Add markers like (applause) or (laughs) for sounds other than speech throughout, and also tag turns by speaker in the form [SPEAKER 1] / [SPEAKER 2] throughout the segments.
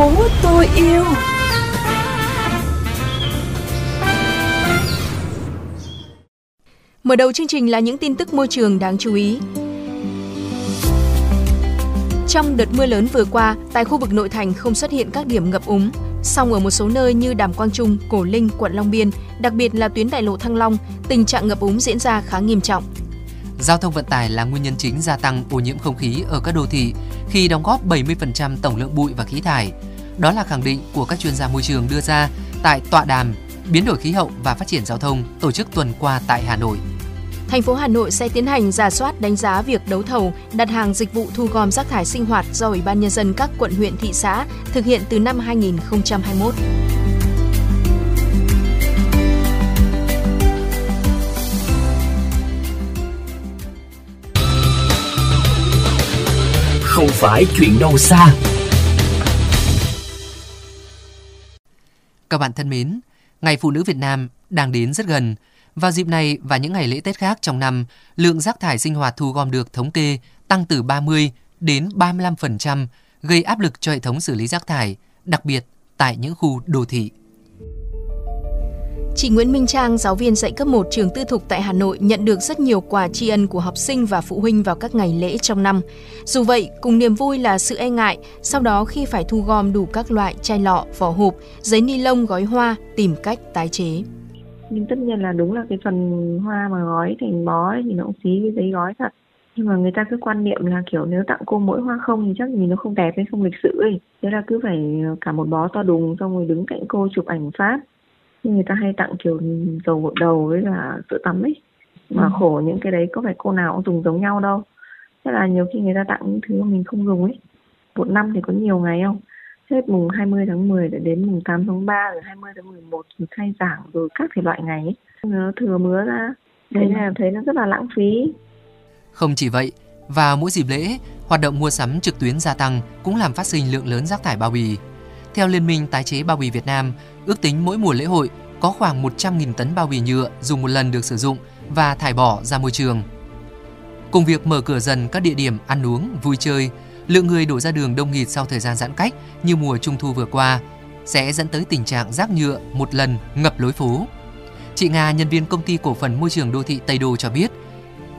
[SPEAKER 1] phố tôi yêu
[SPEAKER 2] Mở đầu chương trình là những tin tức môi trường đáng chú ý. Trong đợt mưa lớn vừa qua, tại khu vực nội thành không xuất hiện các điểm ngập úng. Song ở một số nơi như Đàm Quang Trung, Cổ Linh, quận Long Biên, đặc biệt là tuyến đại lộ Thăng Long, tình trạng ngập úng diễn ra khá nghiêm trọng.
[SPEAKER 3] Giao thông vận tải là nguyên nhân chính gia tăng ô nhiễm không khí ở các đô thị khi đóng góp 70% tổng lượng bụi và khí thải. Đó là khẳng định của các chuyên gia môi trường đưa ra tại tọa đàm biến đổi khí hậu và phát triển giao thông tổ chức tuần qua tại Hà Nội.
[SPEAKER 2] Thành phố Hà Nội sẽ tiến hành giả soát đánh giá việc đấu thầu đặt hàng dịch vụ thu gom rác thải sinh hoạt do Ủy ban nhân dân các quận huyện thị xã thực hiện từ năm 2021.
[SPEAKER 1] Không phải chuyện đâu xa
[SPEAKER 3] Các bạn thân mến, Ngày Phụ nữ Việt Nam đang đến rất gần. Vào dịp này và những ngày lễ Tết khác trong năm, lượng rác thải sinh hoạt thu gom được thống kê tăng từ 30 đến 35%, gây áp lực cho hệ thống xử lý rác thải, đặc biệt tại những khu đô thị.
[SPEAKER 2] Chị Nguyễn Minh Trang, giáo viên dạy cấp 1 trường tư thục tại Hà Nội nhận được rất nhiều quà tri ân của học sinh và phụ huynh vào các ngày lễ trong năm. Dù vậy, cùng niềm vui là sự e ngại, sau đó khi phải thu gom đủ các loại chai lọ, vỏ hộp, giấy ni lông gói hoa, tìm cách tái chế.
[SPEAKER 4] Nhưng tất nhiên là đúng là cái phần hoa mà gói thành bó ấy, thì nó cũng xí với giấy gói thật. Nhưng mà người ta cứ quan niệm là kiểu nếu tặng cô mỗi hoa không thì chắc nhìn nó không đẹp hay không lịch sự ấy. Thế là cứ phải cả một bó to đùng xong rồi đứng cạnh cô chụp ảnh phát nhưng người ta hay tặng kiểu dầu gội đầu với là sữa tắm ấy. Mà ừ. khổ những cái đấy có phải cô nào cũng dùng giống nhau đâu. Thế là nhiều khi người ta tặng những thứ mà mình không dùng ấy. Một năm thì có nhiều ngày không? Hết mùng 20 tháng 10 để đến mùng 8 tháng 3 rồi 20 tháng 11 rồi khai giảng rồi các thể loại ngày ấy. Nó thừa mứa ra. Thế ừ. là thấy nó rất là lãng phí.
[SPEAKER 3] Không chỉ vậy vào mỗi dịp lễ hoạt động mua sắm trực tuyến gia tăng cũng làm phát sinh lượng lớn rác thải bao bì theo Liên minh tái chế bao bì Việt Nam, ước tính mỗi mùa lễ hội có khoảng 100.000 tấn bao bì nhựa dùng một lần được sử dụng và thải bỏ ra môi trường. Cùng việc mở cửa dần các địa điểm ăn uống, vui chơi, lượng người đổ ra đường đông nghịt sau thời gian giãn cách như mùa trung thu vừa qua sẽ dẫn tới tình trạng rác nhựa một lần ngập lối phố. Chị Nga, nhân viên công ty cổ phần môi trường đô thị Tây Đô cho biết,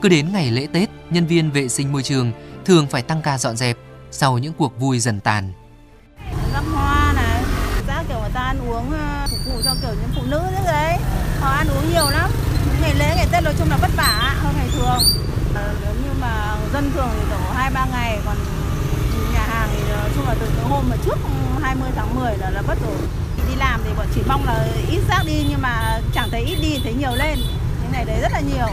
[SPEAKER 3] cứ đến ngày lễ Tết, nhân viên vệ sinh môi trường thường phải tăng ca dọn dẹp sau những cuộc vui dần tàn
[SPEAKER 5] cho kiểu những phụ nữ thế đấy. Họ ăn uống nhiều lắm. Ngày lễ ngày tết nói chung là vất vả hơn ngày thường. Ờ, nếu như mà dân thường thì đổ hai ba ngày còn nhà hàng thì nói chung là từ cái hôm mà trước ừ, 20 tháng 10 là là vất rồi. Đi làm thì bọn chỉ mong là ít rác đi nhưng mà chẳng thấy ít đi thấy nhiều lên. Những này đấy rất là nhiều.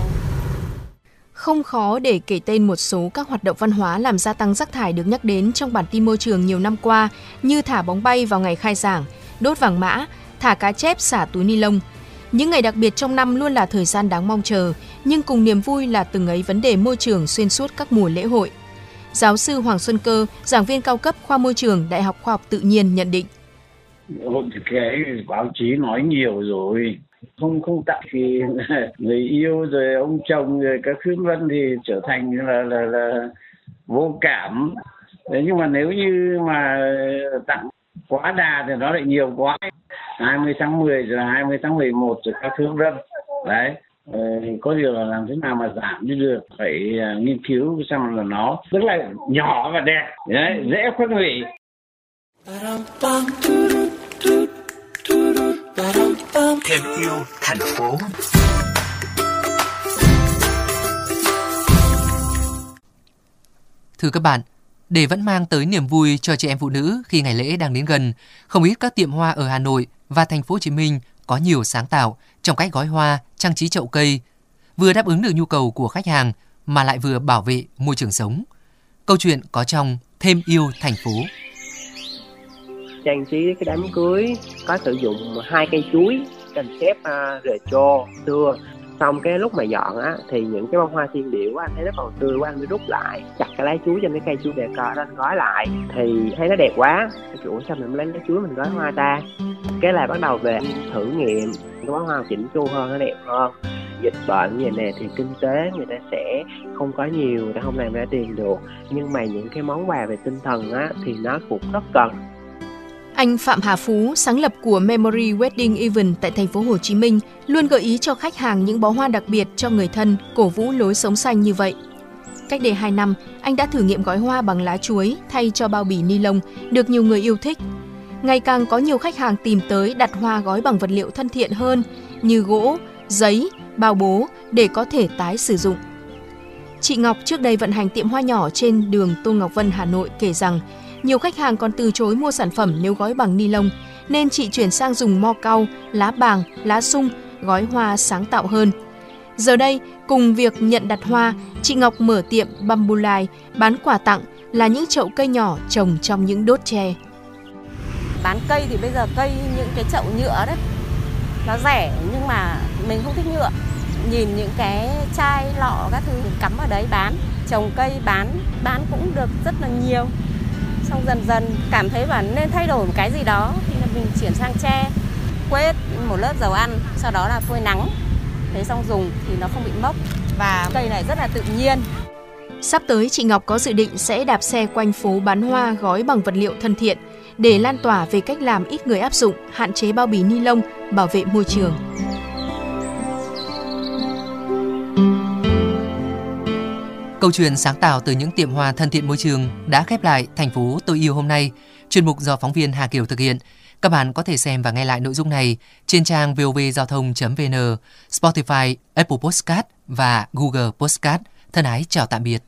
[SPEAKER 2] Không khó để kể tên một số các hoạt động văn hóa làm gia tăng rác thải được nhắc đến trong bản tin môi trường nhiều năm qua như thả bóng bay vào ngày khai giảng, đốt vàng mã, thả cá chép xả túi ni lông. Những ngày đặc biệt trong năm luôn là thời gian đáng mong chờ, nhưng cùng niềm vui là từng ấy vấn đề môi trường xuyên suốt các mùa lễ hội. Giáo sư Hoàng Xuân Cơ, giảng viên cao cấp khoa môi trường Đại học Khoa học Tự nhiên nhận định.
[SPEAKER 6] Hôm cái báo chí nói nhiều rồi, không không tặng thì (laughs) người yêu rồi ông chồng rồi các khuyến vân thì trở thành là là là vô cảm Đấy, nhưng mà nếu như mà tặng quá đà thì nó lại nhiều quá 20 tháng 10 rồi 20 tháng 11 rồi các thứ vân đấy ờ, có điều là làm thế nào mà giảm đi được phải uh, nghiên cứu xem là nó rất là nhỏ và đẹp. Đấy dễ phân hủy.
[SPEAKER 1] Thêm yêu thành phố.
[SPEAKER 3] Thưa các bạn, để vẫn mang tới niềm vui cho chị em phụ nữ khi ngày lễ đang đến gần, không ít các tiệm hoa ở Hà Nội và thành phố Hồ Chí Minh có nhiều sáng tạo trong cách gói hoa, trang trí chậu cây, vừa đáp ứng được nhu cầu của khách hàng mà lại vừa bảo vệ môi trường sống. Câu chuyện có trong Thêm yêu thành phố.
[SPEAKER 7] Trang trí cái đám cưới có sử dụng hai cây chuối cần xếp uh, cho xưa xong cái lúc mà dọn á, thì những cái bông hoa thiên điệu á, anh thấy nó còn tươi quá, anh mới rút lại, chặt cái lá chuối trên cái cây chuối đề cờ đó anh gói lại. Thì thấy nó đẹp quá chủ sao mình lấy lá chuối mình gói hoa ta. Cái là bắt đầu về thử nghiệm, cái bó hoa chỉnh chu hơn, nó đẹp hơn. Dịch bệnh như này thì kinh tế người ta sẽ không có nhiều, người ta không làm ra tiền được. Nhưng mà những cái món quà về tinh thần á, thì nó cũng rất cần.
[SPEAKER 2] Anh Phạm Hà Phú, sáng lập của Memory Wedding Event tại thành phố Hồ Chí Minh, luôn gợi ý cho khách hàng những bó hoa đặc biệt cho người thân, cổ vũ lối sống xanh như vậy. Cách đây 2 năm, anh đã thử nghiệm gói hoa bằng lá chuối thay cho bao bì ni lông, được nhiều người yêu thích. Ngày càng có nhiều khách hàng tìm tới đặt hoa gói bằng vật liệu thân thiện hơn như gỗ, giấy, bao bố để có thể tái sử dụng. Chị Ngọc trước đây vận hành tiệm hoa nhỏ trên đường Tô Ngọc Vân, Hà Nội kể rằng nhiều khách hàng còn từ chối mua sản phẩm nếu gói bằng ni lông, nên chị chuyển sang dùng mo cau, lá bàng, lá sung, gói hoa sáng tạo hơn. Giờ đây, cùng việc nhận đặt hoa, chị Ngọc mở tiệm Bambulai bán quà tặng là những chậu cây nhỏ trồng trong những đốt tre.
[SPEAKER 8] Bán cây thì bây giờ cây những cái chậu nhựa đấy, nó rẻ nhưng mà mình không thích nhựa. Nhìn những cái chai lọ các thứ cắm ở đấy bán, trồng cây bán, bán cũng được rất là nhiều xong dần dần cảm thấy là nên thay đổi một cái gì đó. Thì là mình chuyển sang tre quét một lớp dầu ăn sau đó là phơi nắng thế xong dùng thì nó không bị mốc. Và cây này rất là tự nhiên.
[SPEAKER 2] Sắp tới chị Ngọc có dự định sẽ đạp xe quanh phố bán hoa gói bằng vật liệu thân thiện để lan tỏa về cách làm ít người áp dụng, hạn chế bao bì ni lông, bảo vệ môi trường.
[SPEAKER 3] Câu chuyện sáng tạo từ những tiệm hoa thân thiện môi trường đã khép lại thành phố tôi yêu hôm nay. Chuyên mục do phóng viên Hà Kiều thực hiện. Các bạn có thể xem và nghe lại nội dung này trên trang vovgiao thông.vn, Spotify, Apple Podcast và Google Podcast. Thân ái chào tạm biệt.